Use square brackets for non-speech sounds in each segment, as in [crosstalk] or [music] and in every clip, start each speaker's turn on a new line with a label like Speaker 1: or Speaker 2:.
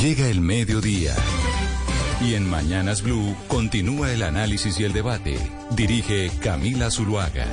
Speaker 1: Llega el mediodía. Y en Mañanas Blue continúa el análisis y el debate. Dirige Camila Zuluaga.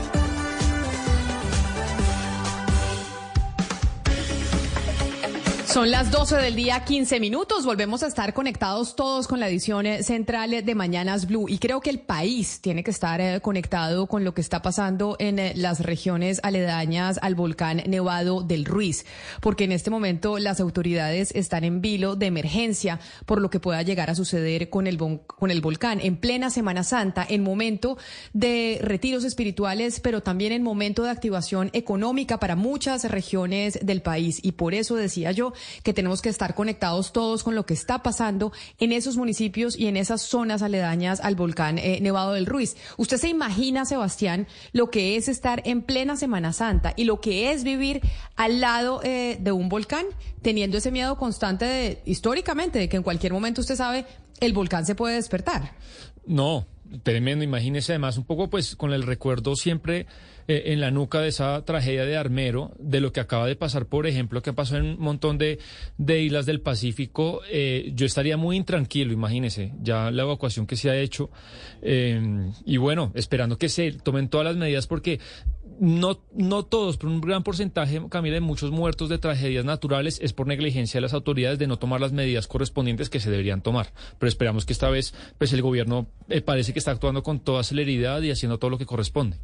Speaker 2: Son las 12 del día, 15 minutos. Volvemos a estar conectados todos con la edición eh, central de Mañanas Blue. Y creo que el país tiene que estar eh, conectado con lo que está pasando en eh, las regiones aledañas al volcán Nevado del Ruiz. Porque en este momento las autoridades están en vilo de emergencia por lo que pueda llegar a suceder con el, con el volcán en plena Semana Santa, en momento de retiros espirituales, pero también en momento de activación económica para muchas regiones del país. Y por eso decía yo que tenemos que estar conectados todos con lo que está pasando en esos municipios y en esas zonas aledañas al volcán eh, Nevado del Ruiz. ¿Usted se imagina, Sebastián, lo que es estar en plena Semana Santa y lo que es vivir al lado eh, de un volcán, teniendo ese miedo constante de, históricamente, de que en cualquier momento usted sabe el volcán se puede despertar?
Speaker 3: No, tremendo. Imagínese además un poco pues con el recuerdo siempre eh, en la nuca de esa tragedia de Armero, de lo que acaba de pasar, por ejemplo, que pasó en un montón de, islas del Pacífico, eh, yo estaría muy intranquilo, imagínese, ya la evacuación que se ha hecho. Eh, y bueno, esperando que se tomen todas las medidas porque no, no todos, pero un gran porcentaje, Camila, de muchos muertos de tragedias naturales es por negligencia de las autoridades de no tomar las medidas correspondientes que se deberían tomar. Pero esperamos que esta vez, pues el gobierno parece que está actuando con toda celeridad y haciendo todo lo que corresponde.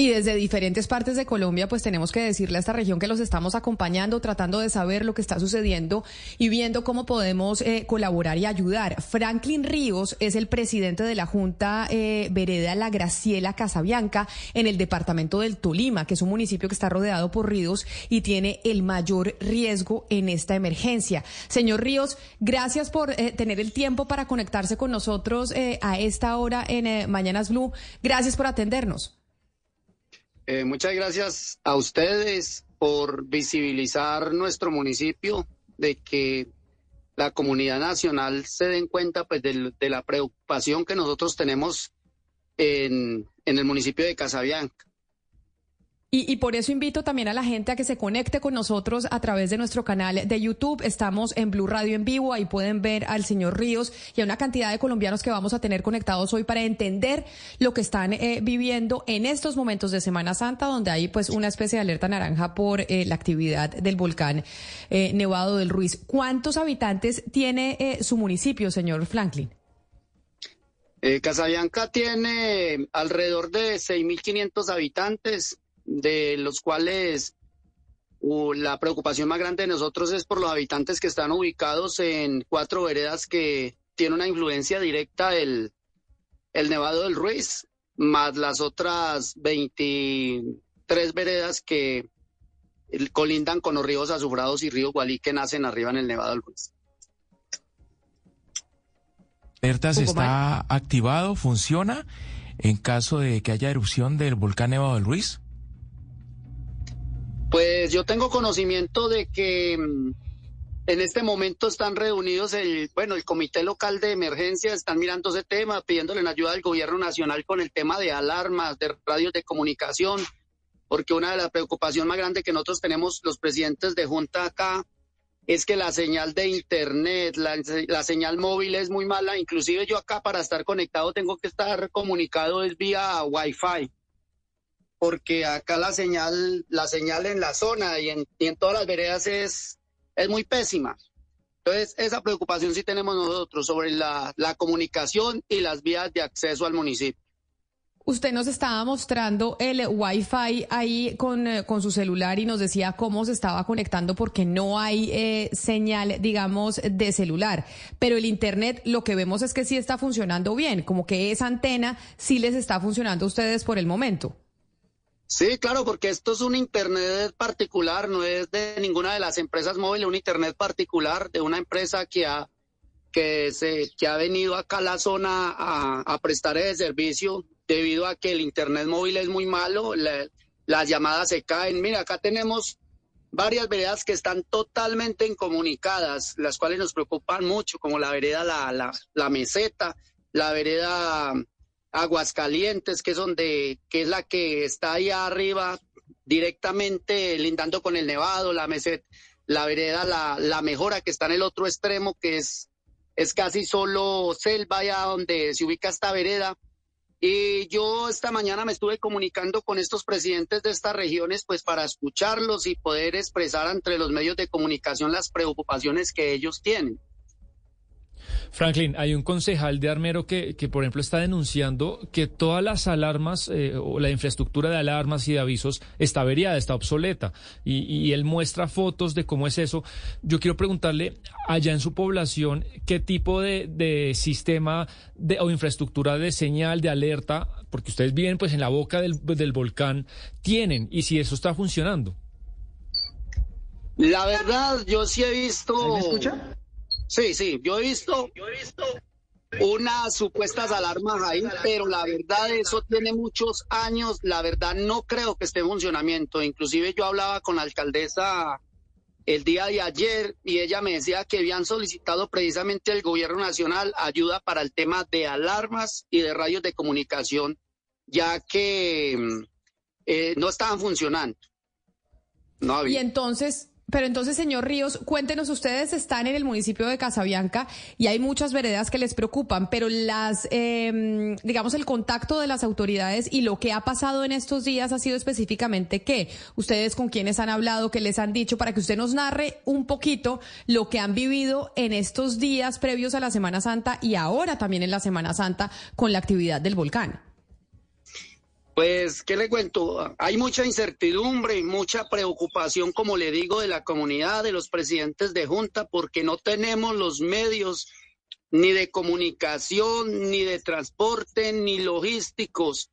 Speaker 2: Y desde diferentes partes de Colombia, pues tenemos que decirle a esta región que los estamos acompañando, tratando de saber lo que está sucediendo y viendo cómo podemos eh, colaborar y ayudar. Franklin Ríos es el presidente de la Junta eh, Vereda La Graciela Casabianca en el departamento del Tolima, que es un municipio que está rodeado por ríos y tiene el mayor riesgo en esta emergencia. Señor Ríos, gracias por eh, tener el tiempo para conectarse con nosotros a esta hora en Mañanas Blue. Gracias por atendernos.
Speaker 4: Eh, muchas gracias a ustedes por visibilizar nuestro municipio, de que la comunidad nacional se den cuenta pues, de, la preocupación que nosotros tenemos en, en el municipio de Casabianca.
Speaker 2: Y, por eso invito también a la gente a que se conecte con nosotros a través de nuestro canal de YouTube. Estamos en Blue Radio en vivo, ahí pueden ver al señor Ríos y a una cantidad de colombianos que vamos a tener conectados hoy para entender lo que están eh, viviendo en estos momentos de Semana Santa, donde hay pues una especie de alerta naranja por eh, la actividad del volcán eh, Nevado del Ruiz. ¿Cuántos habitantes tiene su municipio, señor Franklin?
Speaker 4: Casabianca tiene alrededor de 6.500 habitantes de los cuales la preocupación más grande de nosotros es por los habitantes que están ubicados en cuatro veredas que tienen una influencia directa el, el Nevado del Ruiz, más las otras 23 veredas que colindan con los ríos Azufrados y río Gualí que nacen arriba en el Nevado del Ruiz.
Speaker 5: ¿Alertas está activado, funciona en caso de que haya erupción del volcán Nevado del Ruiz?
Speaker 4: Pues yo tengo conocimiento de que mm, en este momento están reunidos el, bueno, el Comité Local de Emergencia, están mirando ese tema, pidiéndole en ayuda al Gobierno Nacional con el tema de alarmas, de radios de comunicación, porque una de las preocupaciones más grandes que nosotros tenemos los presidentes de Junta acá es que la señal de Internet, la, la señal móvil es muy mala, inclusive yo acá para estar conectado tengo que estar comunicado es vía Wi-Fi porque acá la señal, la señal en la zona y en, en todas las veredas es, muy pésima. Entonces, esa preocupación sí tenemos nosotros sobre la, la comunicación y las vías de acceso al municipio.
Speaker 2: Usted nos estaba mostrando el Wi-Fi ahí con, eh, con, su celular y nos decía cómo se estaba conectando porque no hay eh, señal, digamos, de celular. Pero el Internet lo que vemos es que sí está funcionando bien, como que esa antena sí les está funcionando a ustedes por el momento.
Speaker 4: Sí, claro, porque esto es un Internet particular, no es de ninguna de las empresas móviles, un Internet particular de una empresa que ha, que se, que ha venido acá a la zona a, prestar ese servicio debido a que el Internet móvil es muy malo, las llamadas se caen. Mira, acá tenemos varias veredas que están totalmente incomunicadas, las cuales nos preocupan mucho, como la vereda La, la, la Meseta, la vereda Aguascalientes, que es donde, que es la que está allá arriba, directamente lindando con el Nevado, la meseta, la vereda la, la mejora que está en el otro extremo, que es, es casi solo selva, allá donde se ubica esta vereda. Y yo esta mañana me estuve comunicando con estos presidentes de estas regiones, pues para escucharlos y poder expresar entre los medios de comunicación las preocupaciones que ellos tienen.
Speaker 3: Franklin, hay un concejal de Armero que, que por ejemplo, está denunciando que todas las alarmas eh, o la infraestructura de alarmas y de avisos está averiada, está obsoleta. Y, y, él muestra fotos de cómo es eso. Yo quiero preguntarle, allá en su población, ¿qué tipo de, de sistema de, o infraestructura de señal, de alerta, porque ustedes viven pues en la boca del, del volcán, tienen y si eso está funcionando?
Speaker 4: La verdad, yo sí he visto...
Speaker 6: ¿Me escucha?
Speaker 4: Sí, sí, yo he visto, yo he visto unas supuestas alarmas ahí, pero la verdad eso tiene muchos años, la verdad no creo que esté en funcionamiento. Inclusive yo hablaba con la alcaldesa el día de ayer y ella me decía que habían solicitado precisamente al gobierno nacional ayuda para el tema de alarmas y de radios de comunicación, ya que eh, no estaban funcionando.
Speaker 2: No había. Y entonces, pero entonces, señor Ríos, cuéntenos, ustedes están en el municipio de Casabianca y hay muchas veredas que les preocupan, pero las, eh, digamos, el contacto de las autoridades y lo que ha pasado en estos días ha sido específicamente qué? Ustedes con quienes han hablado, qué les han dicho, para que usted nos narre un poquito lo que han vivido en estos días previos a la Semana Santa y ahora también en la Semana Santa con la actividad del volcán.
Speaker 4: Pues, ¿qué le cuento? Hay mucha incertidumbre mucha preocupación, como le digo, de la comunidad, de los presidentes de Junta, porque no tenemos los medios ni de comunicación, ni de transporte, ni logísticos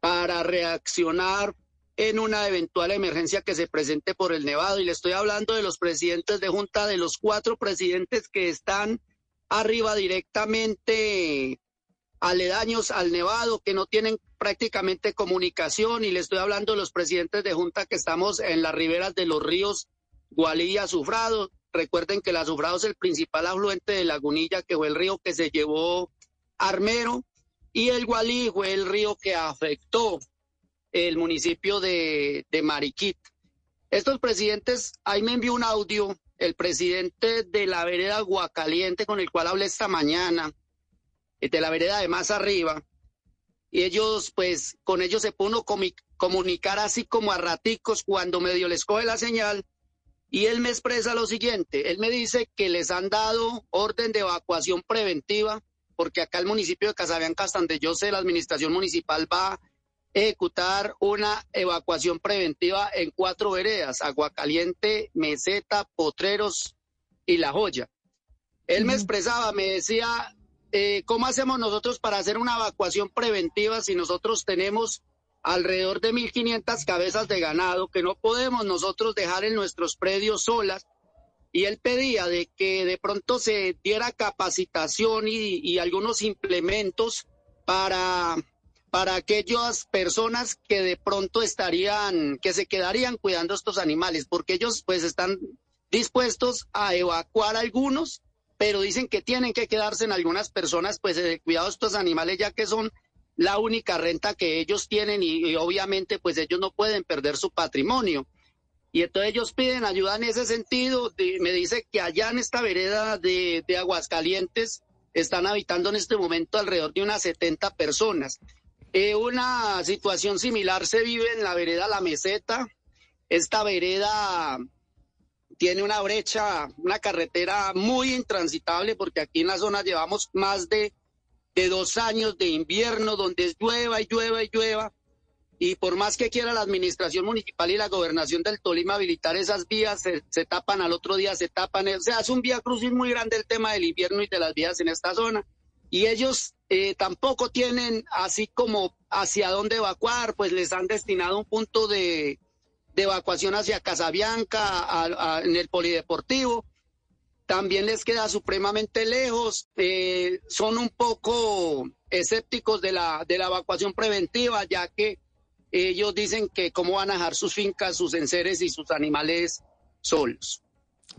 Speaker 4: para reaccionar en una eventual emergencia que se presente por el Nevado. Y le estoy hablando de los presidentes de Junta, de los cuatro presidentes que están arriba directamente aledaños al Nevado, que no tienen prácticamente comunicación, y le estoy hablando de los presidentes de Junta que estamos en las riberas de los ríos Gualí y Azufrado. Recuerden que el Azufrado es el principal afluente de Lagunilla, que fue el río que se llevó Armero, y el Gualí fue el río que afectó el municipio de, de Mariquit. Estos presidentes, ahí me envió un audio, el presidente de la vereda Guacaliente, con el cual hablé esta mañana, de la vereda de más arriba, y ellos, pues, con ellos se pudo comunicar así como a raticos cuando medio les coge la señal, y él me expresa lo siguiente, él me dice que les han dado orden de evacuación preventiva, porque acá el municipio de Casabianca, hasta donde yo sé, la administración municipal va a ejecutar una evacuación preventiva en cuatro veredas, Aguacaliente, Meseta, Potreros y La Joya. Él me expresaba, me decía, eh, ¿cómo hacemos nosotros para hacer una evacuación preventiva si nosotros tenemos alrededor de 1.500 cabezas de ganado que no podemos nosotros dejar en nuestros predios solas? Y él pedía de que de pronto se diera capacitación y, algunos implementos para, para aquellas personas que de pronto estarían, que se quedarían cuidando estos animales, porque ellos pues están dispuestos a evacuar algunos pero dicen que tienen que quedarse en algunas personas, pues, de cuidado de estos animales, ya que son la única renta que ellos tienen y, obviamente, pues, ellos no pueden perder su patrimonio. Y entonces ellos piden ayuda en ese sentido. me dice que allá en esta vereda de, de Aguascalientes están habitando en este momento alrededor de unas 70 personas. Eh, una situación similar se vive en la vereda La Meseta. Esta vereda tiene una brecha, una carretera muy intransitable, porque aquí en la zona llevamos más de, de dos años de invierno donde llueva y llueva y llueva. Y por más que quiera la administración municipal y la gobernación del Tolima habilitar esas vías, se, tapan al otro día, se tapan. O sea, es un vía crucis muy grande el tema del invierno y de las vías en esta zona. Y ellos eh, tampoco tienen así como hacia dónde evacuar, pues les han destinado un punto de, de evacuación hacia Casabianca, en el polideportivo. También les queda supremamente lejos. Eh, son un poco escépticos de la, de la evacuación preventiva, ya que ellos dicen que cómo van a dejar sus fincas, sus enseres y sus animales solos.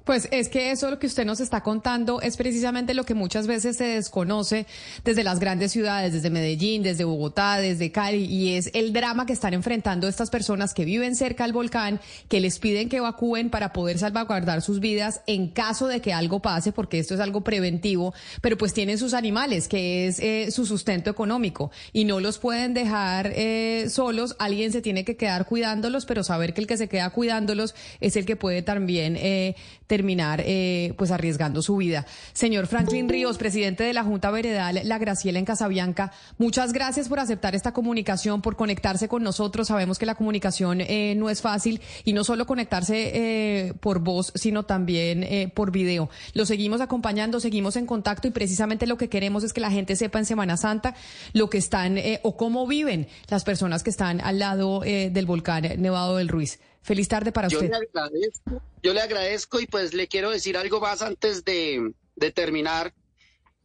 Speaker 2: Pues es que eso lo que usted nos está contando es precisamente lo que muchas veces se desconoce desde las grandes ciudades, desde Medellín, desde Bogotá, desde Cali, y es el drama que están enfrentando estas personas que viven cerca al volcán, que les piden que evacúen para poder salvaguardar sus vidas en caso de que algo pase, porque esto es algo preventivo, pero pues tienen sus animales, que es eh, su sustento económico, y no los pueden dejar eh, solos, alguien se tiene que quedar cuidándolos, pero saber que el que se queda cuidándolos es el que puede también eh, terminar eh, pues arriesgando su vida. Señor Franklin Ríos, presidente de la Junta Veredal La Graciela en Casabianca, muchas gracias por aceptar esta comunicación, por conectarse con nosotros. Sabemos que la comunicación eh, no es fácil y no solo conectarse eh, por voz, sino también por video. Lo seguimos acompañando, seguimos en contacto y precisamente lo que queremos es que la gente sepa en Semana Santa lo que están o cómo viven las personas que están al lado del volcán Nevado del Ruiz. Feliz tarde para usted.
Speaker 4: Yo le agradezco, yo le agradezco y pues le quiero decir algo más antes de, de terminar.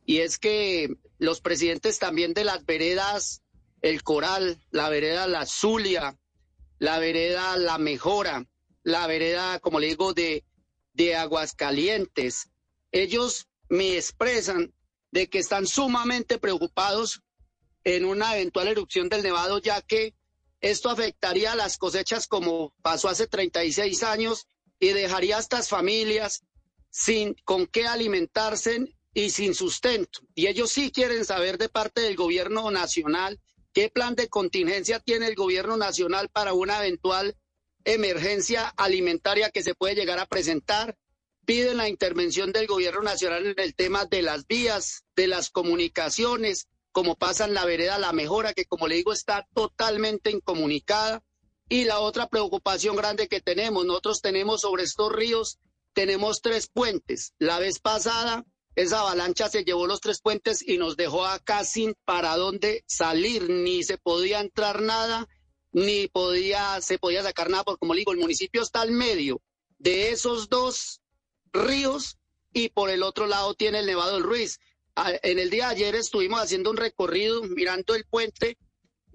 Speaker 4: Y es que los presidentes también de las veredas, el Coral, la vereda La Zulia, la vereda La Mejora, la vereda, como le digo, de, de Aguascalientes, ellos me expresan de que están sumamente preocupados en una eventual erupción del Nevado, ya que esto afectaría a las cosechas como pasó hace 36 años y dejaría a estas familias sin con qué alimentarse y sin sustento. Y ellos sí quieren saber de parte del gobierno nacional qué plan de contingencia tiene el gobierno nacional para una eventual emergencia alimentaria que se puede llegar a presentar. Piden la intervención del gobierno nacional en el tema de las vías, de las comunicaciones, como pasa en la vereda La Mejora, que como le digo está totalmente incomunicada. Y la otra preocupación grande que tenemos, nosotros tenemos sobre estos ríos, tenemos tres puentes. La vez pasada, esa avalancha se llevó los tres puentes y nos dejó acá sin para dónde salir, ni se podía entrar nada, ni podía, se podía sacar nada, porque como le digo, el municipio está al medio de esos dos ríos y por el otro lado tiene el Nevado del Ruiz en el día de ayer estuvimos haciendo un recorrido mirando el puente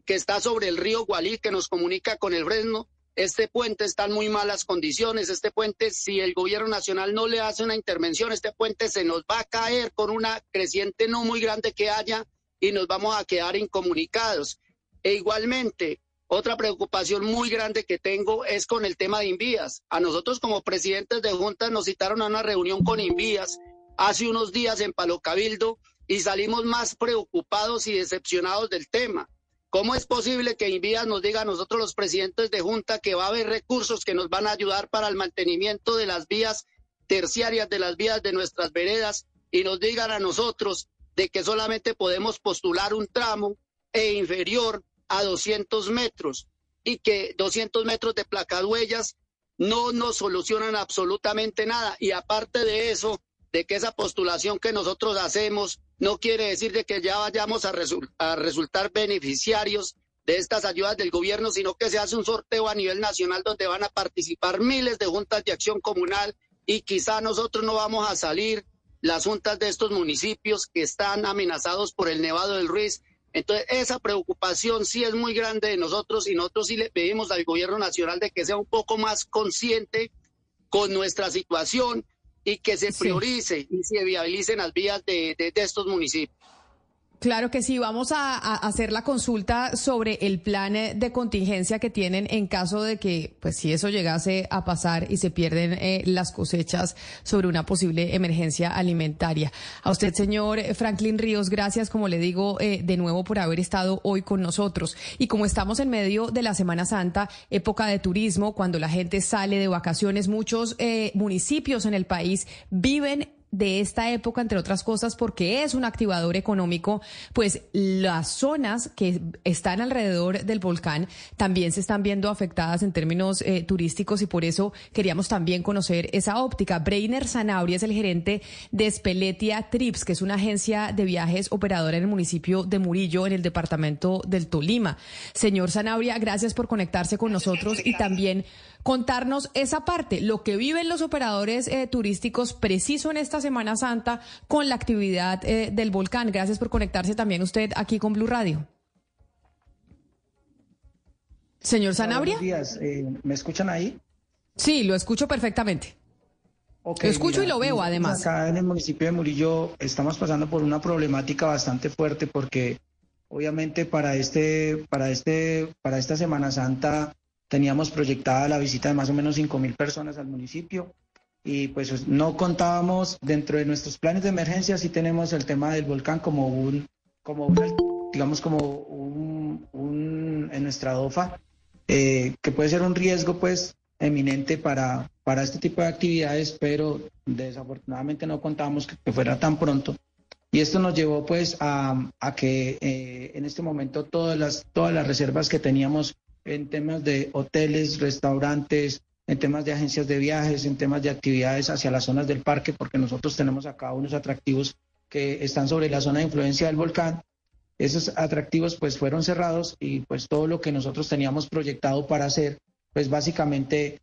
Speaker 4: que está sobre el río Gualí que nos comunica con el Fresno. Este puente está en muy malas condiciones. Este puente, si el gobierno nacional no le hace una intervención, este puente se nos va a caer con una creciente no muy grande que haya y nos vamos a quedar incomunicados. E igualmente, otra preocupación muy grande que tengo es con el tema de Invías. A nosotros como presidentes de juntas nos citaron a una reunión con Invías hace unos días en Palo Cabildo y salimos más preocupados y decepcionados del tema. ¿Cómo es posible que Invías nos diga a nosotros los presidentes de Junta que va a haber recursos que nos van a ayudar para el mantenimiento de las vías terciarias, de las vías de nuestras veredas, y nos digan a nosotros de que solamente podemos postular un tramo e inferior a 200 metros y que 200 metros de placaduellas no nos solucionan absolutamente nada. Y aparte de eso, de que esa postulación que nosotros hacemos no quiere decir de que ya vayamos a, a resultar beneficiarios de estas ayudas del gobierno, sino que se hace un sorteo a nivel nacional donde van a participar miles de juntas de acción comunal y quizá nosotros no vamos a salir las juntas de estos municipios que están amenazados por el Nevado del Ruiz. Entonces, esa preocupación sí es muy grande de nosotros y nosotros sí le pedimos al gobierno nacional de que sea un poco más consciente con nuestra situación y que se priorice y se viabilicen las vías de, de estos municipios.
Speaker 2: Claro que sí, vamos a, hacer la consulta sobre el plan eh, de contingencia que tienen en caso de que, pues si eso llegase a pasar y se pierden eh, las cosechas sobre una posible emergencia alimentaria. A usted, señor Franklin Ríos, gracias, como le digo, eh, de nuevo por haber estado hoy con nosotros. Y como estamos en medio de la Semana Santa, época de turismo, cuando la gente sale de vacaciones, muchos municipios en el país viven de esta época, entre otras cosas, porque es un activador económico, pues las zonas que están alrededor del volcán también se están viendo afectadas en términos eh, turísticos y por eso queríamos también conocer esa óptica. Breiner Sanabria es el gerente de Speletia Trips, que es una agencia de viajes operadora en el municipio de Murillo, en el departamento del Tolima. Señor Sanabria, gracias por conectarse con nosotros y también contarnos esa parte, lo que viven los operadores eh, turísticos preciso en esta Semana Santa con la actividad eh, del volcán. Gracias por conectarse también usted aquí con Blue Radio. Señor Sanabria.
Speaker 6: Buenos días, eh, ¿me escuchan ahí?
Speaker 2: Sí, lo escucho perfectamente. lo escucho y lo veo además.
Speaker 6: Acá en el municipio de Murillo estamos pasando por una problemática bastante fuerte porque obviamente para este, para este, para esta Semana Santa teníamos proyectada la visita de más o menos 5 mil personas al municipio y pues no contábamos dentro de nuestros planes de emergencia si tenemos el tema del volcán como un, como digamos como un, un en nuestra DOFA eh, que puede ser un riesgo pues eminente para, para este tipo de actividades, pero desafortunadamente no contábamos que, fuera tan pronto. Y esto nos llevó pues a, a que eh, en este momento todas las, todas las reservas que teníamos en temas de hoteles, restaurantes, en temas de agencias de viajes, en temas de actividades hacia las zonas del parque, porque nosotros tenemos acá unos atractivos que están sobre la zona de influencia del volcán. Esos atractivos pues fueron cerrados y pues todo lo que nosotros teníamos proyectado para hacer pues básicamente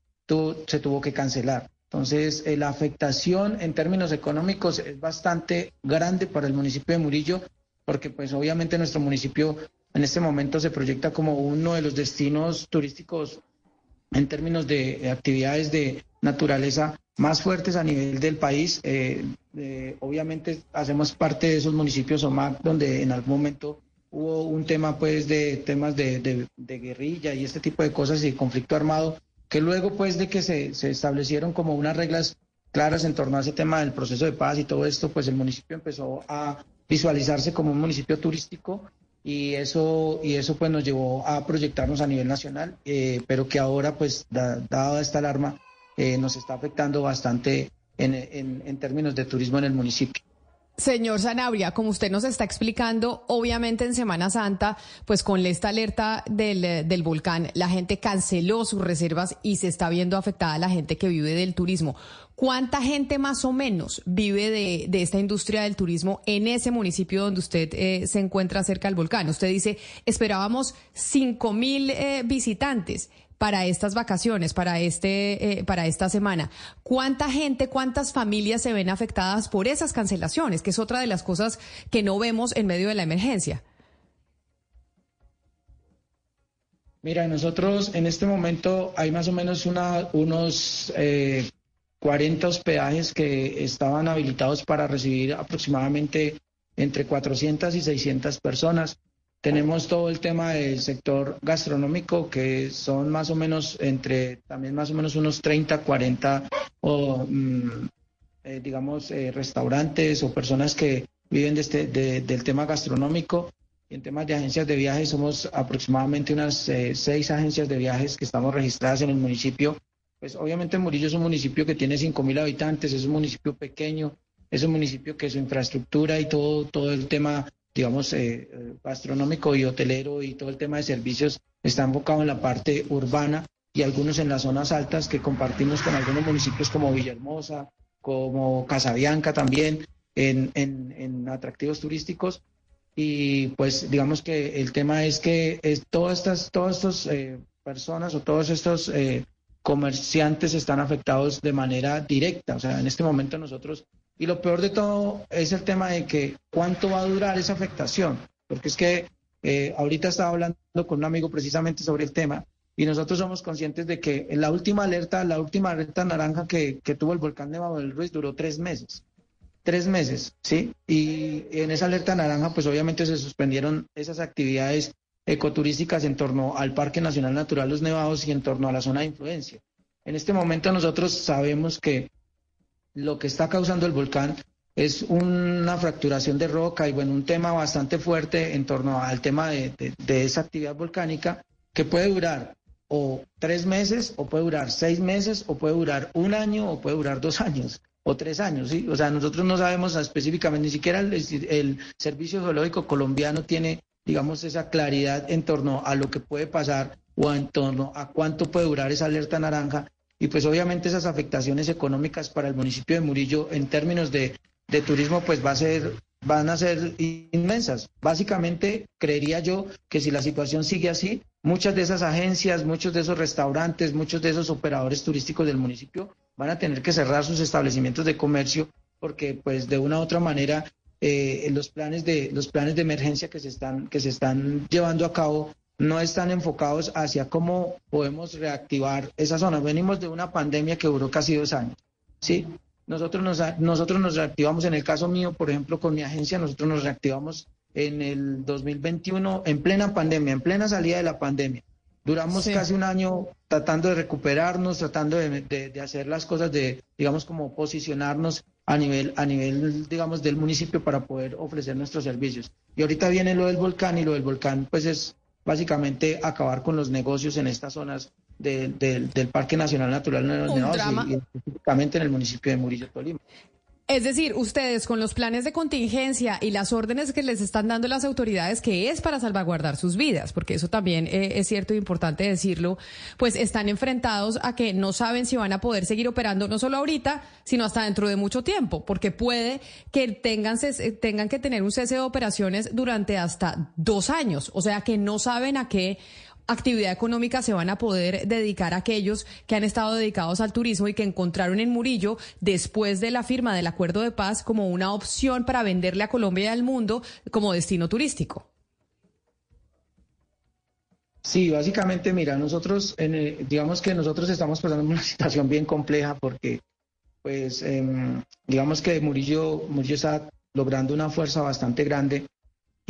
Speaker 6: se tuvo que cancelar. Entonces, eh, la afectación en términos económicos es bastante grande para el municipio de Murillo, porque pues obviamente nuestro municipio en este momento se proyecta como uno de los destinos turísticos en términos de actividades de naturaleza más fuertes a nivel del país. Eh, obviamente hacemos parte de esos municipios OMAC donde en algún momento hubo un tema pues de temas de, guerrilla y este tipo de cosas y conflicto armado, que luego pues de que se, se, establecieron como unas reglas claras en torno a ese tema del proceso de paz y todo esto, pues el municipio empezó a visualizarse como un municipio turístico y eso, y eso pues nos llevó a proyectarnos a nivel nacional, eh, pero que ahora pues dada esta alarma eh, nos está afectando bastante en, en, en términos de turismo en el municipio.
Speaker 2: Señor Sanabria, como usted nos está explicando, obviamente en Semana Santa, pues con esta alerta del, del, volcán, la gente canceló sus reservas y se está viendo afectada la gente que vive del turismo. ¿Cuánta gente más o menos vive de, de esta industria del turismo en ese municipio donde usted eh, se encuentra cerca del volcán? Usted dice, esperábamos cinco mil eh, visitantes para estas vacaciones, para este, eh, para esta semana. ¿Cuánta gente, cuántas familias se ven afectadas por esas cancelaciones? Que es otra de las cosas que no vemos en medio de la emergencia.
Speaker 6: Mira, nosotros en este momento hay más o menos una, unos 40 eh, hospedajes que estaban habilitados para recibir aproximadamente entre 400 y 600 personas. Tenemos todo el tema del sector gastronómico, que son más o menos entre, también más o menos unos 30, 40, o, mm, eh, digamos, eh, restaurantes o personas que viven de este, del tema gastronómico. Y en temas de agencias de viajes, somos aproximadamente unas eh, seis agencias de viajes que estamos registradas en el municipio. Pues obviamente Murillo es un municipio que tiene 5.000 habitantes, es un municipio pequeño, es un municipio que su infraestructura y todo, todo el tema digamos, eh, gastronómico y hotelero y todo el tema de servicios está enfocado en la parte urbana y algunos en las zonas altas que compartimos con algunos municipios como Villahermosa, como Casabianca también, en, en, atractivos turísticos. Y pues digamos que el tema es que es, todas estas todas estas eh, personas o todos estos eh, comerciantes están afectados de manera directa. O sea, en este momento nosotros y lo peor de todo es el tema de que cuánto va a durar esa afectación, porque es que eh, ahorita estaba hablando con un amigo precisamente sobre el tema y nosotros somos conscientes de que la última alerta, la última alerta naranja que, tuvo el volcán de del Ruiz duró tres meses. Tres meses, ¿sí? Y en esa alerta naranja, pues obviamente se suspendieron esas actividades ecoturísticas en torno al Parque Nacional Natural Los Nevados y en torno a la zona de influencia. En este momento nosotros sabemos que lo que está causando el volcán es una fracturación de roca y bueno, un tema bastante fuerte en torno al tema de, esa actividad volcánica que puede durar o tres meses, o puede durar seis meses, o puede durar un año, o puede durar dos [laughs] años, o tres años, ¿sí? O sea, nosotros no sabemos específicamente, ni siquiera el, el Servicio Geológico colombiano tiene, digamos, esa claridad en torno a lo que puede pasar o en torno a cuánto puede durar esa alerta naranja y pues obviamente esas afectaciones económicas para el municipio de Murillo en términos de, turismo pues va a ser van a ser inmensas. Básicamente, creería yo que si la situación sigue así, muchas de esas agencias, muchos de esos restaurantes, muchos de esos operadores turísticos del municipio van a tener que cerrar sus establecimientos de comercio porque, pues, de una u otra manera, eh, los planes de los planes de emergencia que se están que se están llevando a cabo no están enfocados hacia cómo podemos reactivar esa zona. Venimos de una pandemia que duró casi dos años, ¿sí? nosotros nos, nosotros nos reactivamos, en el caso mío, por ejemplo, con mi agencia, nosotros nos reactivamos en el 2021, en plena pandemia, en plena salida de la pandemia. Duramos casi un año tratando de recuperarnos, tratando de, hacer las cosas, de, digamos, como posicionarnos a nivel, a nivel, digamos, del municipio para poder ofrecer nuestros servicios. Y ahorita viene lo del volcán y lo del volcán, pues es básicamente acabar con los negocios en estas zonas del Parque Nacional Natural de los y, y, específicamente en el municipio de Murillo, Tolima.
Speaker 2: Es decir, ustedes con los planes de contingencia y las órdenes que les están dando las autoridades, que es para salvaguardar sus vidas, porque eso también eh, es cierto e importante decirlo, pues están enfrentados a que no saben si van a poder seguir operando no solo ahorita, sino hasta dentro de mucho tiempo, porque puede que tengan, tengan que tener un cese de operaciones durante hasta dos años, o sea que no saben a qué actividad económica se van a poder dedicar aquellos que han estado dedicados al turismo y que encontraron en Murillo, después de la firma del acuerdo de paz, como una opción para venderle a Colombia y al mundo como destino turístico?
Speaker 6: Sí, básicamente, mira, nosotros, digamos que nosotros estamos pasando una [laughs] situación bien compleja porque, pues, em, digamos que Murillo, Murillo está logrando una fuerza bastante grande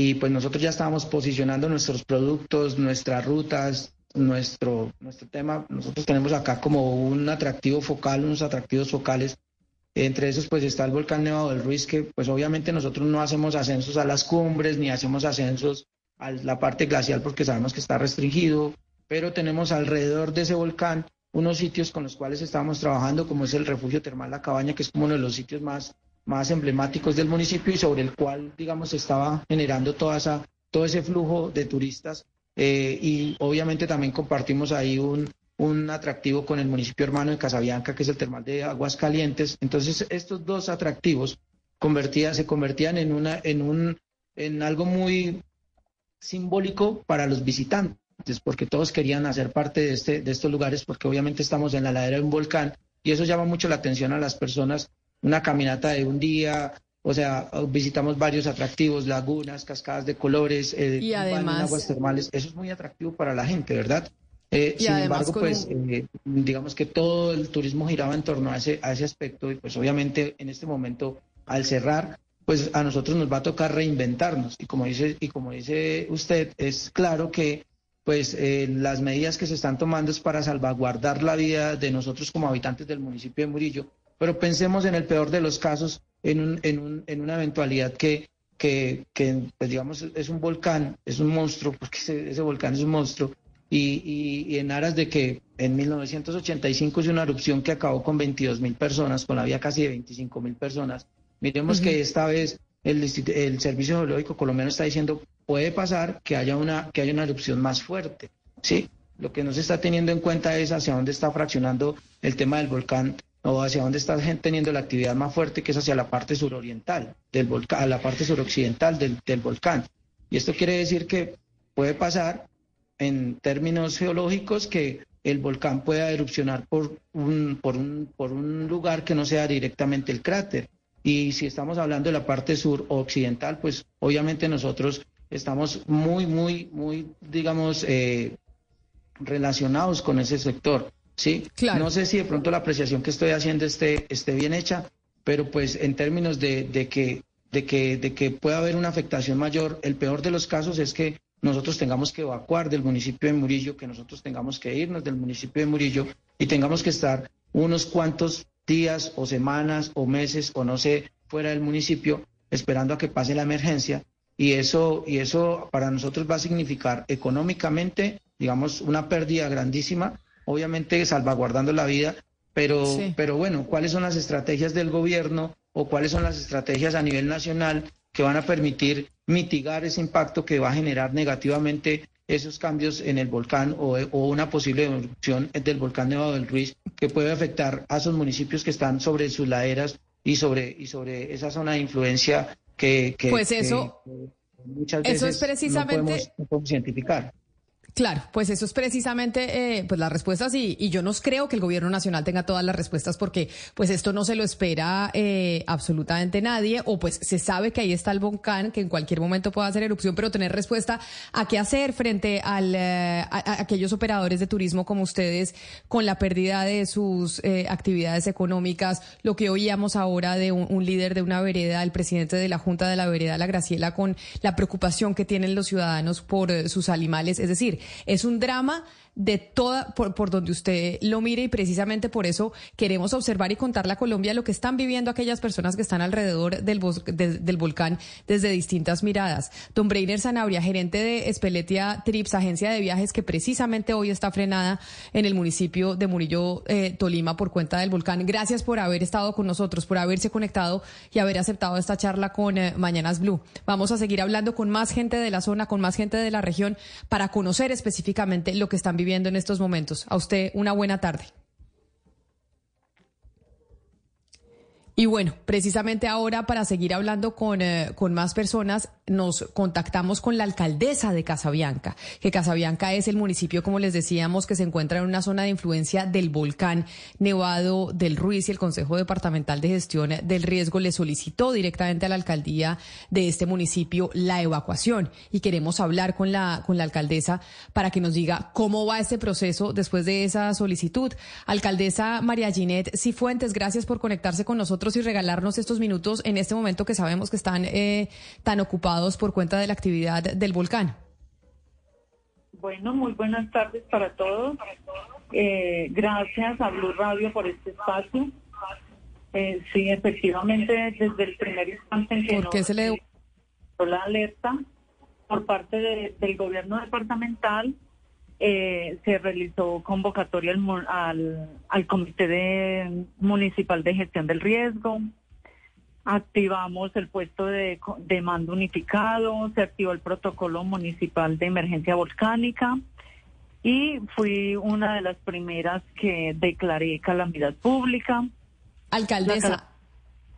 Speaker 6: y pues nosotros ya estábamos posicionando nuestros productos, nuestras rutas, nuestro, nuestro tema. Nosotros tenemos acá como un atractivo focal, unos atractivos focales. Entre esos pues está el volcán Nevado del Ruiz, que pues obviamente nosotros no hacemos ascensos a las cumbres ni hacemos ascensos a la parte glacial porque sabemos que está restringido, pero tenemos alrededor de ese volcán unos sitios con los cuales estamos trabajando, como es el refugio termal La Cabaña, que es como uno de los sitios más más emblemáticos del municipio y sobre el cual, digamos, estaba generando toda esa, todo ese flujo de turistas. Eh, y obviamente también compartimos ahí un, un atractivo con el municipio hermano de Casabianca, que es el termal de Aguas Calientes. Entonces, estos dos atractivos convertían, se convertían en, una, en, un, en algo muy simbólico para los visitantes, porque todos querían hacer parte de, este, de estos lugares, porque obviamente estamos en la ladera de un volcán y eso llama mucho la atención a las personas una caminata de un día, o sea, visitamos varios atractivos, lagunas, cascadas de colores,
Speaker 2: eh, y además,
Speaker 6: aguas termales. Eso es muy atractivo para la gente, ¿verdad? Eh, sin embargo, pues eh, digamos que todo el turismo giraba en torno a ese, a ese aspecto y pues obviamente en este momento al cerrar, pues a nosotros nos va a tocar reinventarnos y como dice y como dice usted es claro que pues las medidas que se están tomando es para salvaguardar la vida de nosotros como habitantes del municipio de Murillo pero pensemos en el peor de los casos, en, un, en, un, en una eventualidad que, que, que pues digamos, es un volcán, es un monstruo, [laughs] porque ese, volcán es un monstruo, y, y, en aras de que en 1985 es una erupción que acabó con 22 mil personas, con la vida casi de 25 mil personas. Miremos que esta vez el, el Servicio Geológico Colombiano está diciendo puede pasar que haya una, que haya una erupción más fuerte. ¿sí? Lo que no se está teniendo en cuenta es hacia dónde está fraccionando el tema del volcán o hacia dónde está teniendo la actividad más fuerte, que es hacia la parte suroriental del volcán, a la parte suroccidental del, del volcán. Y esto quiere decir que puede pasar, en términos geológicos, que el volcán pueda erupcionar por un, por un, por un lugar que no sea directamente el cráter. Y si estamos hablando de la parte sur occidental, pues obviamente nosotros estamos muy, muy, muy, digamos, eh, relacionados con ese sector. ¿Sí? No sé si de pronto la apreciación que estoy haciendo esté, esté bien hecha, pero pues en términos de, de, que, de, que, de que pueda haber una afectación mayor, el peor de los casos es que nosotros tengamos que evacuar del municipio de Murillo, que nosotros tengamos que irnos del municipio de Murillo y tengamos que estar unos cuantos días o semanas o meses o no sé fuera del municipio esperando a que pase la emergencia y eso y eso para nosotros va a significar económicamente digamos una pérdida grandísima obviamente salvaguardando la vida, pero, pero bueno, ¿cuáles son las estrategias del gobierno o cuáles son las estrategias a nivel nacional que van a permitir mitigar ese impacto que va a generar negativamente esos cambios en el volcán o, una posible erupción del volcán Nevado del Ruiz que puede afectar a esos municipios que están sobre sus laderas y sobre, y sobre esa zona de influencia que,
Speaker 2: pues eso,
Speaker 6: muchas veces
Speaker 2: eso es precisamente...
Speaker 6: no podemos identificar.
Speaker 2: Claro, pues eso es precisamente eh, pues las respuestas y, y, yo no creo que el gobierno nacional tenga todas las respuestas porque pues esto no se lo espera eh, absolutamente nadie o pues se sabe que ahí está el volcán que en cualquier momento puede hacer erupción, pero tener respuesta a qué hacer frente al, eh, a, aquellos operadores de turismo como ustedes con la pérdida de sus eh, actividades económicas, lo que oíamos ahora de un, un, líder de una vereda, el presidente de la Junta de la Vereda, la Graciela, con la preocupación que tienen los ciudadanos por eh, sus animales, es decir, es un drama de toda, por, por, donde usted lo mire y precisamente por eso queremos observar y contarle a Colombia lo que están viviendo aquellas personas que están alrededor del, de, del volcán desde distintas miradas. Don Breiner Sanabria, gerente de Espeletia Trips, agencia de viajes que precisamente hoy está frenada en el municipio de Murillo, eh, Tolima, por cuenta del volcán. Gracias por haber estado con nosotros, por haberse conectado y haber aceptado esta charla con eh, Mañanas Blue. Vamos a seguir hablando con más gente de la zona, con más gente de la región, para conocer específicamente lo que están viviendo viendo en estos momentos. A usted una buena tarde. Y bueno, precisamente ahora para seguir hablando con, eh, con más personas, nos contactamos con la alcaldesa de Casabianca, que Casabianca es el municipio, como les decíamos, que se encuentra en una zona de influencia del volcán Nevado del Ruiz y el Consejo Departamental de Gestión del Riesgo le solicitó directamente a la alcaldía de este municipio la evacuación. Y queremos hablar con la, con la alcaldesa para que nos diga cómo va este proceso después de esa solicitud. Alcaldesa María Ginette Cifuentes, gracias por conectarse con nosotros y regalarnos estos minutos en este momento que sabemos que están eh, tan ocupados por cuenta de la actividad del volcán.
Speaker 7: Bueno, muy buenas tardes para todos. Eh, gracias a Blue Radio por este espacio. Eh, sí, efectivamente, desde el primer instante en que
Speaker 2: ¿Por se le
Speaker 7: la alerta por parte del gobierno departamental, eh, se realizó convocatoria al, al, Comité de, Municipal de Gestión del Riesgo, activamos el puesto de, de, mando unificado, se activó el protocolo municipal de emergencia volcánica y fui una de las primeras que declaré calamidad pública.
Speaker 2: Alcaldesa.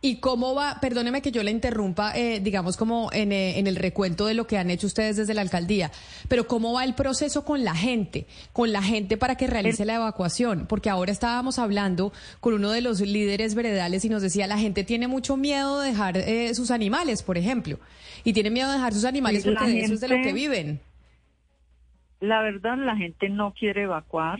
Speaker 2: ¿Y cómo va, perdóneme que yo le interrumpa, eh, digamos como en, eh, en, el recuento de lo que han hecho ustedes desde la alcaldía, pero cómo va el proceso con la gente, con la gente para que realice la evacuación? Porque ahora estábamos hablando con uno de los líderes veredales y nos decía, la gente tiene mucho miedo de dejar eh, sus animales, por ejemplo, y tiene miedo de dejar sus animales porque de eso es de lo que viven.
Speaker 7: La verdad, la gente no quiere evacuar.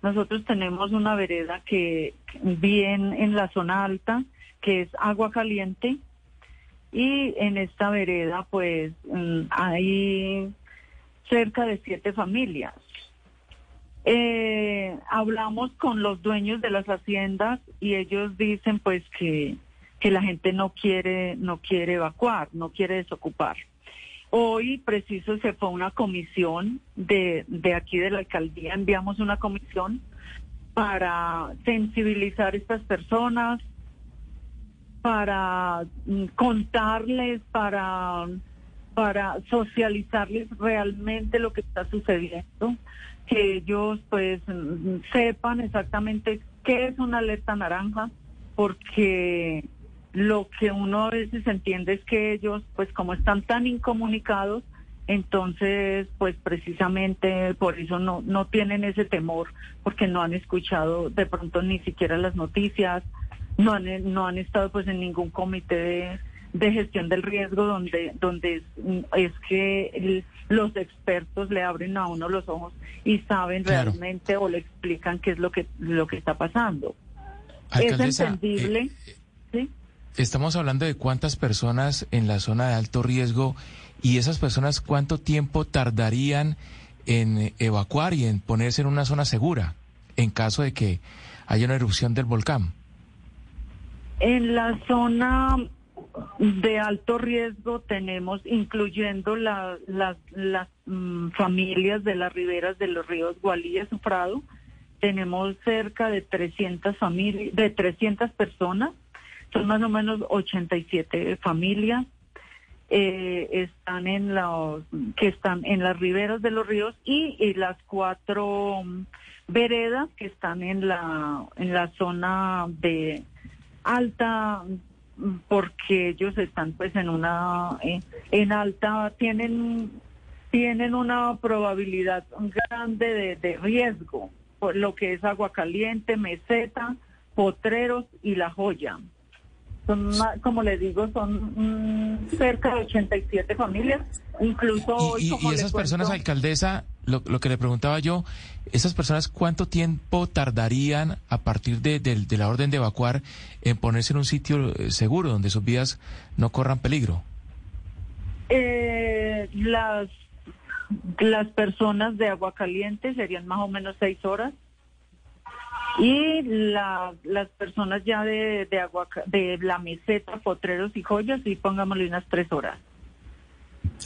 Speaker 7: nosotros tenemos una vereda que bien en la zona alta, que es agua caliente. Y en esta vereda, pues, mm, hay cerca de siete familias. Eh, hablamos con los dueños de las haciendas y ellos dicen, pues, que, que la gente no quiere, no quiere evacuar, no quiere desocupar. Hoy, preciso, se fue una comisión de, de aquí de la alcaldía, enviamos una comisión para sensibilizar a estas personas, para mm, contarles, para, para socializarles realmente lo que está sucediendo, que ellos pues mm, sepan exactamente qué es una alerta naranja, porque lo que uno a veces entiende es que ellos pues como están tan incomunicados, entonces, pues precisamente por eso no, no tienen ese temor, porque no han escuchado de pronto ni siquiera las noticias, no han, no han estado pues en ningún comité de, gestión del riesgo donde donde es, que los expertos le abren a uno los ojos y saben realmente o le explican qué es lo que lo que está pasando. es entendible. Eh, ¿sí?
Speaker 5: Estamos hablando de cuántas personas en la zona de alto riesgo y esas personas cuánto tiempo tardarían en evacuar y en ponerse en una zona segura en caso de que haya una erupción del volcán.
Speaker 7: En la zona de alto riesgo tenemos, incluyendo las mm, familias de las riberas de los ríos Gualí y Sufrado, tenemos cerca de 300 familias, de 300 personas, son más o menos 87 familias. Eh, están en los que están en las riberas de los ríos y, y, las cuatro mm, veredas que están en la en la zona de alta porque ellos están pues en una en alta tienen tienen una probabilidad grande de, de riesgo, por lo que es agua caliente, meseta, potreros y la joya. Son, como le digo, son mm, cerca de 87 familias, incluso
Speaker 5: hoy, y, esas personas, alcaldesa, lo, que le preguntaba yo, esas personas, ¿cuánto tiempo tardarían a partir de, de, la orden de evacuar en ponerse en un sitio eh, seguro donde sus vidas no corran peligro?
Speaker 7: Eh, las, las personas de agua caliente serían más o menos seis horas y la, las personas ya de, de, agua, de la meseta, potreros y joyas, y pongámosle unas tres horas.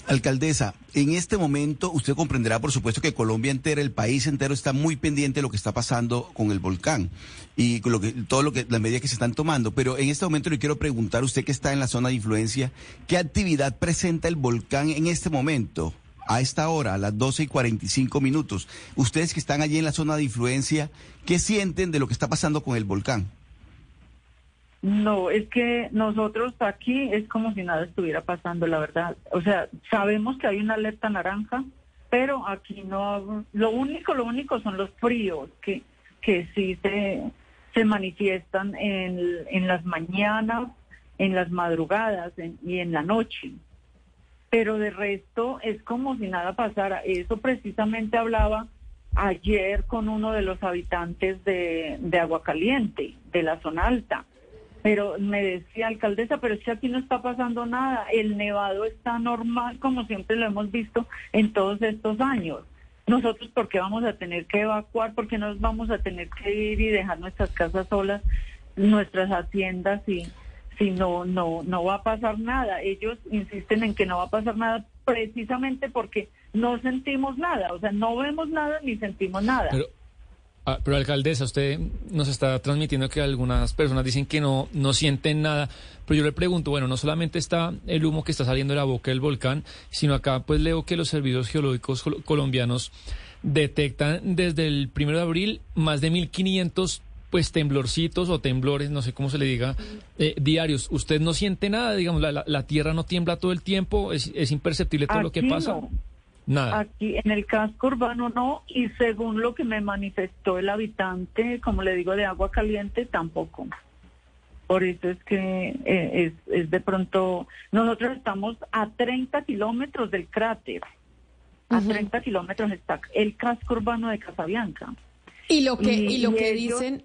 Speaker 8: Alcaldesa, en este momento usted comprenderá, por supuesto, que Colombia entera, el país entero está muy pendiente de lo que está pasando con el volcán y con lo que, todo lo que, las medidas que se están tomando. Pero en este momento le quiero preguntar, usted que está en la zona de influencia, ¿qué actividad presenta el volcán en este momento? a esta hora, a las 12 y 45 minutos. Ustedes que están allí en la zona de influencia, ¿qué sienten de lo que está pasando con el volcán?
Speaker 7: No, es que nosotros aquí es como si nada estuviera pasando, la verdad. O sea, sabemos que hay una alerta naranja, pero aquí no. Lo único, lo único son los fríos que, que sí se, se manifiestan en, en las mañanas, en las madrugadas y en la noche pero de resto es como si nada pasara. Eso precisamente hablaba ayer con uno de los habitantes de, de Aguacaliente, de la zona alta. Pero me decía, alcaldesa, pero es que aquí no está pasando nada. El nevado está normal, como siempre lo hemos visto en todos estos años. Nosotros, ¿por qué vamos a tener que evacuar? ¿Por qué nos vamos a tener que ir y dejar nuestras casas solas, nuestras haciendas y, si no, no, no va a pasar nada. Ellos insisten en que no va a pasar nada precisamente porque no sentimos nada, o sea, no vemos nada ni sentimos nada.
Speaker 3: Pero, ah, pero alcaldesa, usted nos está transmitiendo que algunas personas dicen que no, no sienten nada, pero yo le pregunto, bueno, no solamente está el humo que está saliendo de la boca del volcán, sino acá pues leo que los servicios geológicos colombianos detectan desde el primero de abril más de 1.500 pues temblorcitos o temblores, no sé cómo se le diga, eh, diarios. ¿Usted no siente nada? Digamos, la, la, tierra no tiembla todo el tiempo, es, es imperceptible todo lo que pasa.
Speaker 7: Nada. Aquí en el casco urbano no, y según lo que me manifestó el habitante, como le digo, de agua caliente, tampoco. Por eso es que eh, es, es, de pronto, nosotros estamos a 30 kilómetros del cráter, a 30 kilómetros está el casco urbano de Casabianca.
Speaker 2: Y lo que, y, lo que dicen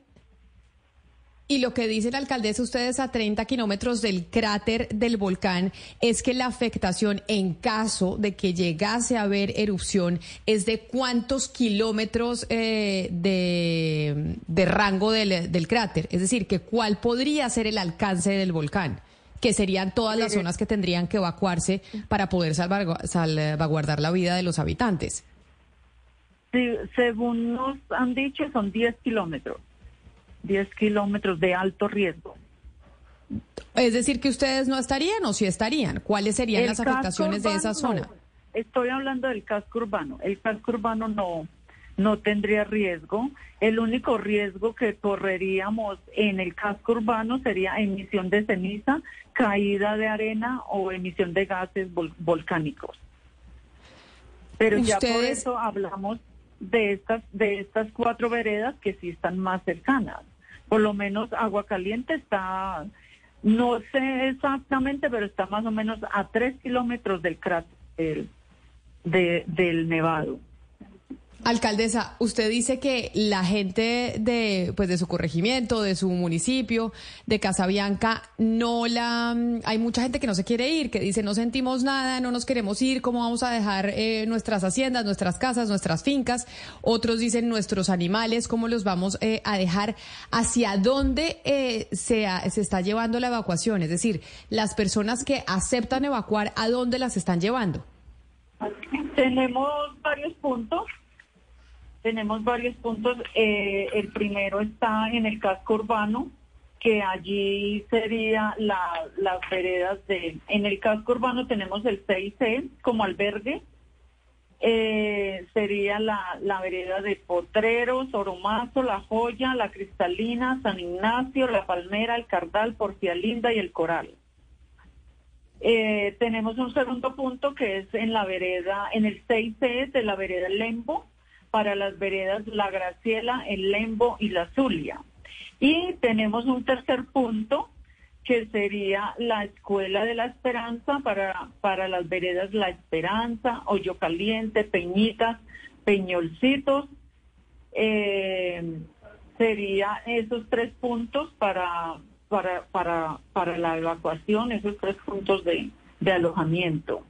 Speaker 2: y lo que dice el alcaldesa, ustedes a 30 kilómetros del cráter del volcán, es que la afectación en caso de que llegase a haber erupción es de cuántos kilómetros eh, de, rango del, cráter. Es decir, que cuál podría ser el alcance del volcán, que serían todas las zonas que tendrían que evacuarse para poder salvaguardar la vida de los habitantes.
Speaker 7: Sí, según nos han dicho, son 10 kilómetros. 10 kilómetros de alto riesgo.
Speaker 2: Es decir, que ustedes no estarían o sí estarían. ¿Cuáles serían las afectaciones de esa zona?
Speaker 7: Estoy hablando del casco urbano. El casco urbano no, no tendría riesgo. El único riesgo que correríamos en el casco urbano sería emisión de ceniza, caída de arena o emisión de gases volcánicos. Pero ya por eso hablamos de estas, de estas cuatro veredas que sí están más cercanas por lo menos Agua Caliente está, no sé exactamente, pero está más o menos a tres kilómetros del cráter del Nevado.
Speaker 2: Alcaldesa, usted dice que la gente de, pues de su corregimiento, de su municipio, de Casabianca, no la, hay mucha gente que no se quiere ir, que dice no sentimos nada, no nos queremos ir, cómo vamos a dejar eh, nuestras haciendas, nuestras casas, nuestras fincas. Otros dicen nuestros animales, cómo los vamos eh, a dejar, hacia dónde eh, se, se está llevando la evacuación, es decir, las personas que aceptan evacuar, ¿a dónde las están llevando?
Speaker 7: Tenemos varios puntos tenemos varios puntos. Eh, el primero está en el casco urbano, que allí sería la, las veredas de... En el casco urbano tenemos el CIC como albergue. Eh, sería la, la vereda de Potreros, Oromazo, La Joya, La Cristalina, San Ignacio, La Palmera, El Cardal, Porcia Linda y El Coral. Eh, tenemos un segundo punto que es en la vereda, en el 6C de la vereda Lembo, para las veredas La Graciela, el Lembo y la Zulia. Y tenemos un tercer punto que sería la Escuela de la Esperanza para, para las veredas La Esperanza, Hoyo Caliente, Peñitas, Peñolcitos. Eh, sería esos tres puntos para, para, para, para la evacuación, esos tres puntos de, de alojamiento.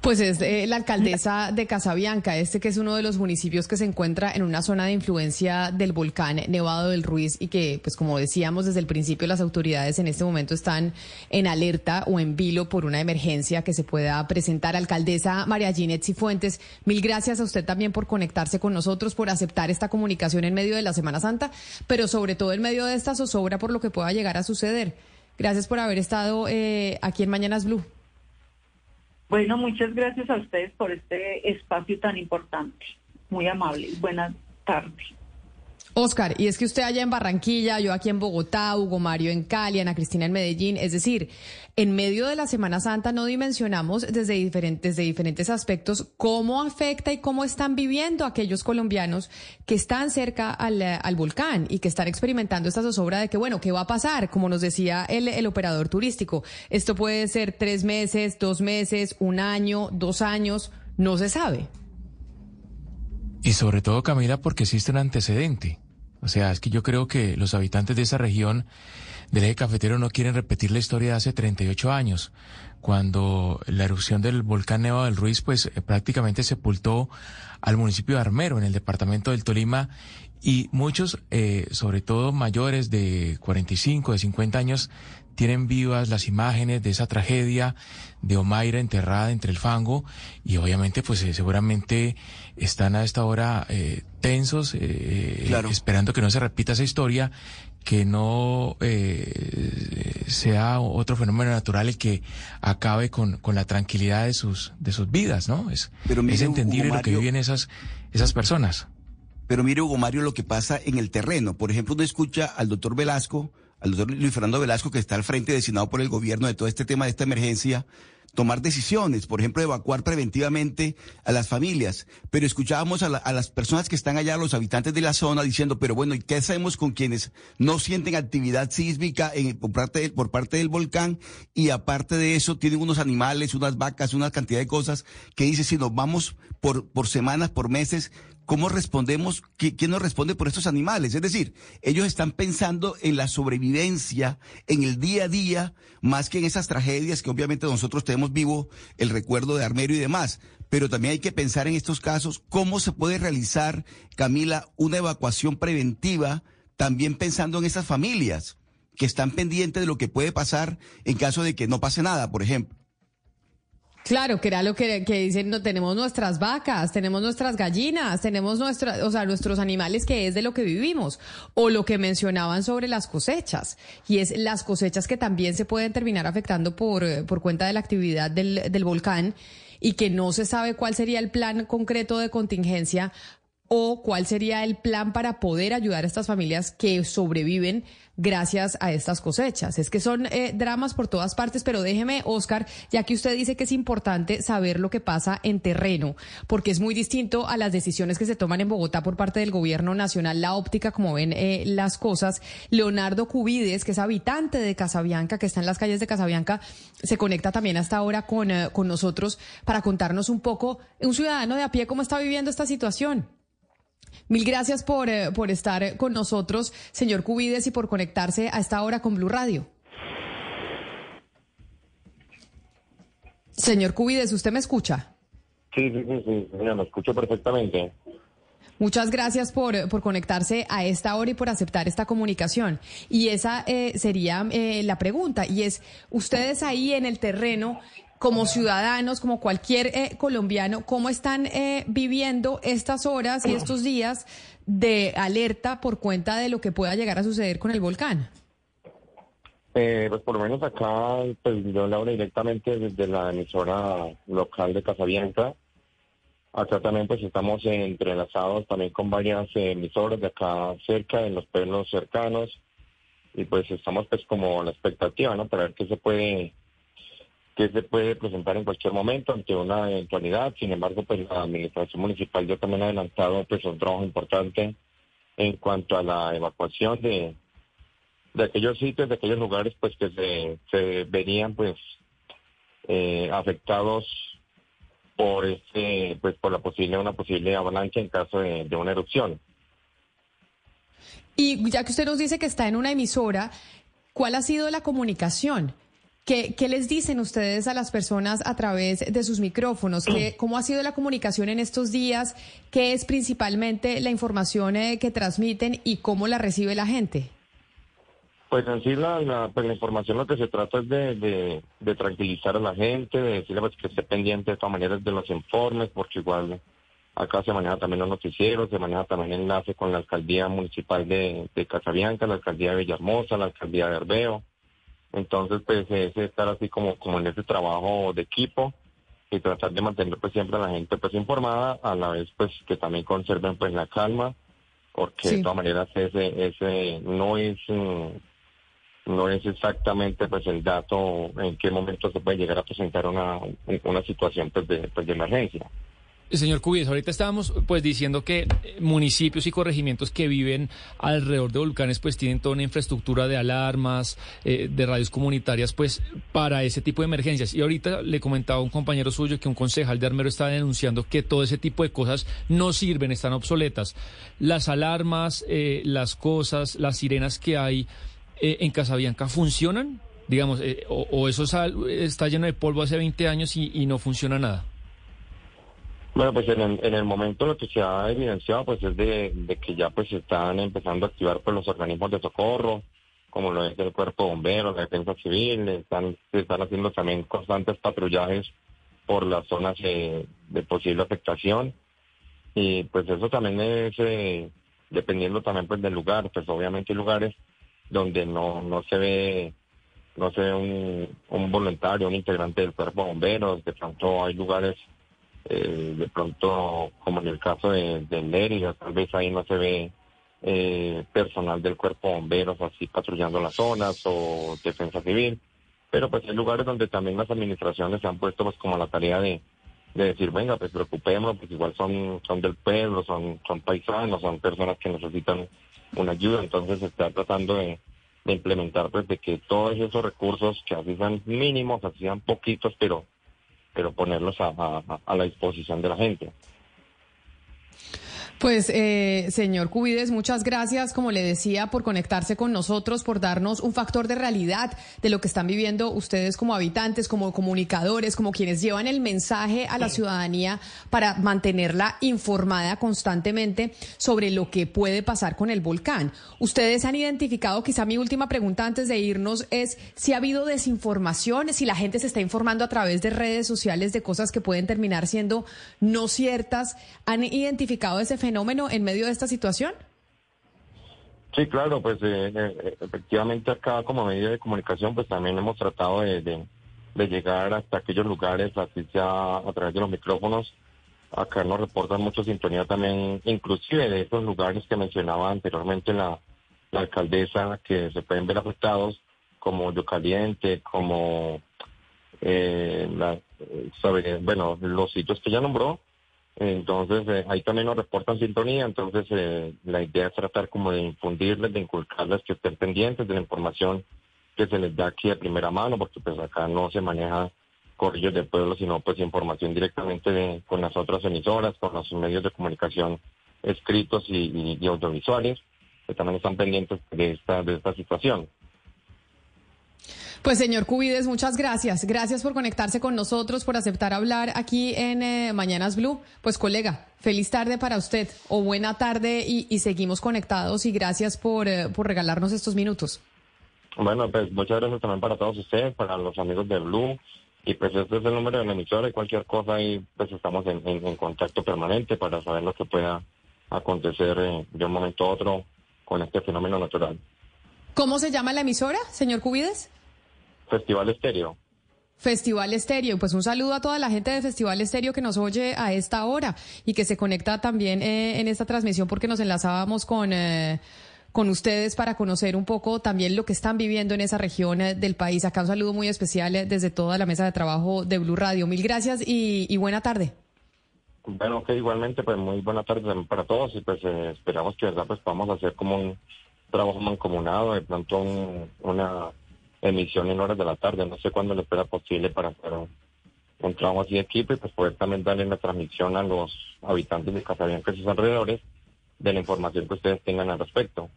Speaker 2: Pues es eh, la alcaldesa de Casabianca, este que es uno de los municipios que se encuentra en una zona de influencia del volcán Nevado del Ruiz y que, pues como decíamos desde el principio, las autoridades en este momento están en alerta o en vilo por una emergencia que se pueda presentar. Alcaldesa María Ginette Cifuentes, mil gracias a usted también por conectarse con nosotros, por aceptar esta comunicación en medio de la Semana Santa, pero sobre todo en medio de esta zozobra por lo que pueda llegar a suceder. Gracias por haber estado eh, aquí en Mañanas Blue.
Speaker 7: Bueno, muchas gracias a ustedes por este espacio tan importante. Muy amable. Buenas tardes.
Speaker 2: Oscar, y es que usted allá en Barranquilla, yo aquí en Bogotá, Hugo Mario en Cali, Ana Cristina en Medellín, es decir, en medio de la Semana Santa no dimensionamos desde diferentes, aspectos cómo afecta y cómo están viviendo aquellos colombianos que están cerca al, volcán y que están experimentando esta zozobra de que, bueno, ¿qué va a pasar? Como nos decía el operador turístico, esto puede ser tres meses, dos meses, un año, dos años, no se sabe.
Speaker 5: Y sobre todo, Camila, porque existe un antecedente. O sea, es que yo creo que los habitantes de esa región del eje cafetero no quieren repetir la historia de hace 38 años, cuando la erupción del volcán Nevado del Ruiz pues eh, prácticamente sepultó al municipio de Armero en el departamento del Tolima y muchos, eh, sobre todo mayores de 45, de 50 años, tienen vivas las imágenes de esa tragedia de Omaira enterrada entre el fango y obviamente pues eh, seguramente están a esta hora eh, tensos eh, esperando que no se repita esa historia que no sea otro fenómeno natural el que acabe con, con la tranquilidad de sus de sus vidas no es, es entendible lo que viven esas esas personas.
Speaker 8: Pero mire Hugo Mario lo que pasa en el terreno. Por ejemplo uno escucha al doctor Velasco al doctor Luis Fernando Velasco, que está al frente designado por el gobierno de todo este tema de esta emergencia, tomar decisiones, por ejemplo, evacuar preventivamente a las familias. Pero escuchábamos a, las personas que están allá, los habitantes de la zona, diciendo, pero bueno, ¿y qué hacemos con quienes no sienten actividad sísmica por, parte por parte del volcán? Y aparte de eso, tienen unos animales, unas vacas, una cantidad de cosas que dice, si nos vamos por semanas, por meses, ¿cómo respondemos? ¿Quién nos responde por estos animales? Es decir, ellos están pensando en la sobrevivencia, en el día a día, más que en esas tragedias que obviamente nosotros tenemos vivo el recuerdo de Armero y demás. Pero también hay que pensar en estos casos cómo se puede realizar, Camila, una evacuación preventiva, también pensando en esas familias que están pendientes de lo que puede pasar en caso de que no pase nada, por ejemplo.
Speaker 2: Claro, que era lo que, dicen, no, tenemos nuestras vacas, tenemos nuestras gallinas, tenemos nuestra, o sea, nuestros animales que es de lo que vivimos. O lo que mencionaban sobre las cosechas. Y es las cosechas que también se pueden terminar afectando por, eh, por cuenta de la actividad del, del volcán y que no se sabe cuál sería el plan concreto de contingencia o cuál sería el plan para poder ayudar a estas familias que sobreviven gracias a estas cosechas. Es que son eh, dramas por todas partes, pero déjeme, Oscar, ya que usted dice que es importante saber lo que pasa en terreno, porque es muy distinto a las decisiones que se toman en Bogotá por parte del gobierno nacional, la óptica, como ven eh, las cosas. Leonardo Cubides, que es habitante de Casabianca, que está en las calles de Casabianca, se conecta también hasta ahora con, eh, con nosotros para contarnos un poco, un ciudadano de a pie, cómo está viviendo esta situación. Mil gracias por, eh, por estar con nosotros, señor Cubides, y por conectarse a esta hora con Blue Radio. Señor Cubides, ¿usted me escucha?
Speaker 9: Sí, sí, sí, sí, me escucho perfectamente.
Speaker 2: Muchas gracias por, por, conectarse a esta hora y por aceptar esta comunicación. Y esa eh, sería eh, la pregunta, y es, ustedes ahí en el terreno, como ciudadanos, como cualquier eh, colombiano, cómo están eh, viviendo estas horas y estos días de alerta por cuenta de lo que pueda llegar a suceder con el volcán.
Speaker 9: Eh, pues por lo menos acá, pues yo le hablo directamente desde la emisora local de Casabianca. Acá también pues estamos entrelazados también con varias emisoras de acá cerca, en los pueblos cercanos. Y pues estamos pues como la expectativa, ¿no? Para ver qué se puede que se puede presentar en cualquier momento ante una eventualidad. Sin embargo, pues la administración municipal ya también ha adelantado pues un trabajo importante en cuanto a la evacuación de, de aquellos sitios, de aquellos lugares pues que se, verían pues eh, afectados por este pues por la posible una posible avalancha en caso de, de una erupción.
Speaker 2: Y ya que usted nos dice que está en una emisora, ¿cuál ha sido la comunicación? ¿Qué, ¿Qué, les dicen ustedes a las personas a través de sus micrófonos? ¿Qué, [clears throat] ¿Cómo ha sido la comunicación en estos días? ¿Qué es principalmente la información eh, que transmiten y cómo la recibe la gente?
Speaker 9: Pues en sí la, la, pues la información lo que se trata es de, de, de tranquilizar a la gente, de decirle pues, que esté pendiente de todas maneras de los informes, porque igual acá se maneja también los noticieros, se maneja también enlace con la alcaldía municipal de, de Casabianca, la alcaldía de Villahermosa, la alcaldía de Herbeo entonces, pues es estar así como, como en ese trabajo de equipo y tratar de mantener pues siempre a la gente pues informada, a la vez pues que también conserven pues la calma, porque de todas maneras ese, ese no es mm, no es exactamente pues el dato en qué momento se puede llegar a presentar una, una situación pues de, pues de emergencia.
Speaker 3: Señor Cubides, ahorita estábamos pues diciendo que municipios y corregimientos que viven alrededor de volcanes pues tienen toda una infraestructura de alarmas, eh, de radios comunitarias pues para ese tipo de emergencias. Y ahorita le comentaba un compañero suyo que un concejal de Armero está denunciando que todo ese tipo de cosas no sirven, están obsoletas. Las alarmas, eh, las cosas, las sirenas que hay eh, en Casabianca funcionan, digamos, o, eso está lleno de polvo hace 20 años y no funciona nada.
Speaker 9: Bueno, pues en el, en el momento lo que se ha evidenciado pues es de, que ya pues están empezando a activar pues los organismos de socorro, como lo es el cuerpo de bomberos, la defensa civil, están, se están haciendo también constantes patrullajes por las zonas de posible afectación. Y pues eso también es eh, dependiendo también pues del lugar, pues obviamente hay lugares donde no, no se ve no se ve un, un voluntario, un integrante del cuerpo de bomberos, de pronto hay lugares eh, de pronto, como en el caso de, de tal vez ahí no se ve eh, personal del cuerpo bomberos así patrullando las zonas o defensa civil, pero pues hay lugares donde también las administraciones se han puesto pues como la tarea de, de decir, venga, pues preocupémonos, pues igual son, son del pueblo, son, son paisanos, son personas que necesitan una ayuda, entonces se está tratando de, de implementar pues de que todos esos recursos que así sean mínimos, así sean poquitos, pero pero ponerlos a, la disposición de la gente.
Speaker 2: Pues, eh, señor Cubides, muchas gracias, como le decía, por conectarse con nosotros, por darnos un factor de realidad de lo que están viviendo ustedes como habitantes, como comunicadores, como quienes llevan el mensaje a la ciudadanía para mantenerla informada constantemente sobre lo que puede pasar con el volcán. Ustedes han identificado, quizá mi última pregunta antes de irnos es si ha habido desinformación, si la gente se está informando a través de redes sociales de cosas que pueden terminar siendo no ciertas. ¿Han identificado ese fenómeno? Fenómeno en medio de esta situación?
Speaker 9: Sí, claro, pues eh, eh, efectivamente acá como medida de comunicación pues también hemos tratado de, llegar hasta aquellos lugares, así sea a través de los micrófonos. Acá nos reportan mucha sintonía también, inclusive de esos lugares que mencionaba anteriormente la, alcaldesa, que se pueden ver afectados, como Yo Caliente, como eh, la, bueno, los sitios que ya nombró, entonces, eh, ahí también nos reportan sintonía, entonces eh, la idea es tratar como de infundirles, de inculcarles que estén pendientes de la información que se les da aquí de primera mano, porque pues acá no se maneja corrillos del pueblo, sino pues información directamente con las otras emisoras, con los medios de comunicación escritos y, y audiovisuales, que también están pendientes de esta, de esta situación.
Speaker 2: Pues señor Cubides, muchas gracias. Gracias por conectarse con nosotros, por aceptar hablar aquí en eh, Mañanas Blue. Pues colega, feliz tarde para usted o buena tarde y, seguimos conectados y gracias por, eh, por regalarnos estos minutos.
Speaker 9: Bueno, pues muchas gracias también para todos ustedes, para los amigos de Blue. Y pues este es el número de la emisora y cualquier cosa ahí pues estamos en, contacto permanente para saber lo que pueda acontecer eh, de un momento a otro con este fenómeno natural.
Speaker 2: ¿Cómo se llama la emisora, señor Cubides?
Speaker 9: Festival Estéreo.
Speaker 2: Festival Estéreo. Pues un saludo a toda la gente de Festival Estéreo que nos oye a esta hora y que se conecta también eh, en esta transmisión porque nos enlazábamos con, eh, con ustedes para conocer un poco también lo que están viviendo en esa región eh, del país. Acá un saludo muy especial eh, desde toda la mesa de trabajo de Blue Radio. Mil gracias y, buena tarde.
Speaker 9: Bueno, que igualmente, pues muy buena tarde para todos y pues eh, esperamos que verdad pues podamos hacer como un trabajo mancomunado, de pronto una emisión en horas de la tarde, no sé cuándo le espera posible para hacer un, trabajo así de equipo y pues poder también darle una transmisión a los habitantes de Casabianca y sus alrededores de la información que ustedes tengan al respecto.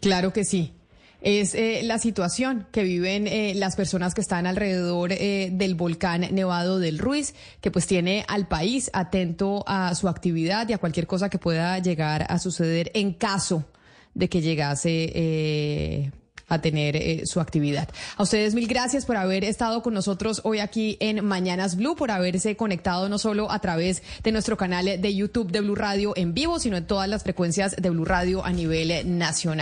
Speaker 2: Claro que sí. Es eh, la situación que viven eh, las personas que están alrededor eh, del volcán Nevado del Ruiz, que pues tiene al país atento a su actividad y a cualquier cosa que pueda llegar a suceder en caso de que llegase a tener su actividad. A ustedes mil gracias por haber estado con nosotros hoy aquí en Mañanas Blue, por haberse conectado no solo a través de nuestro canal de YouTube de Blue Radio en vivo, sino en todas las frecuencias de Blue Radio a nivel nacional.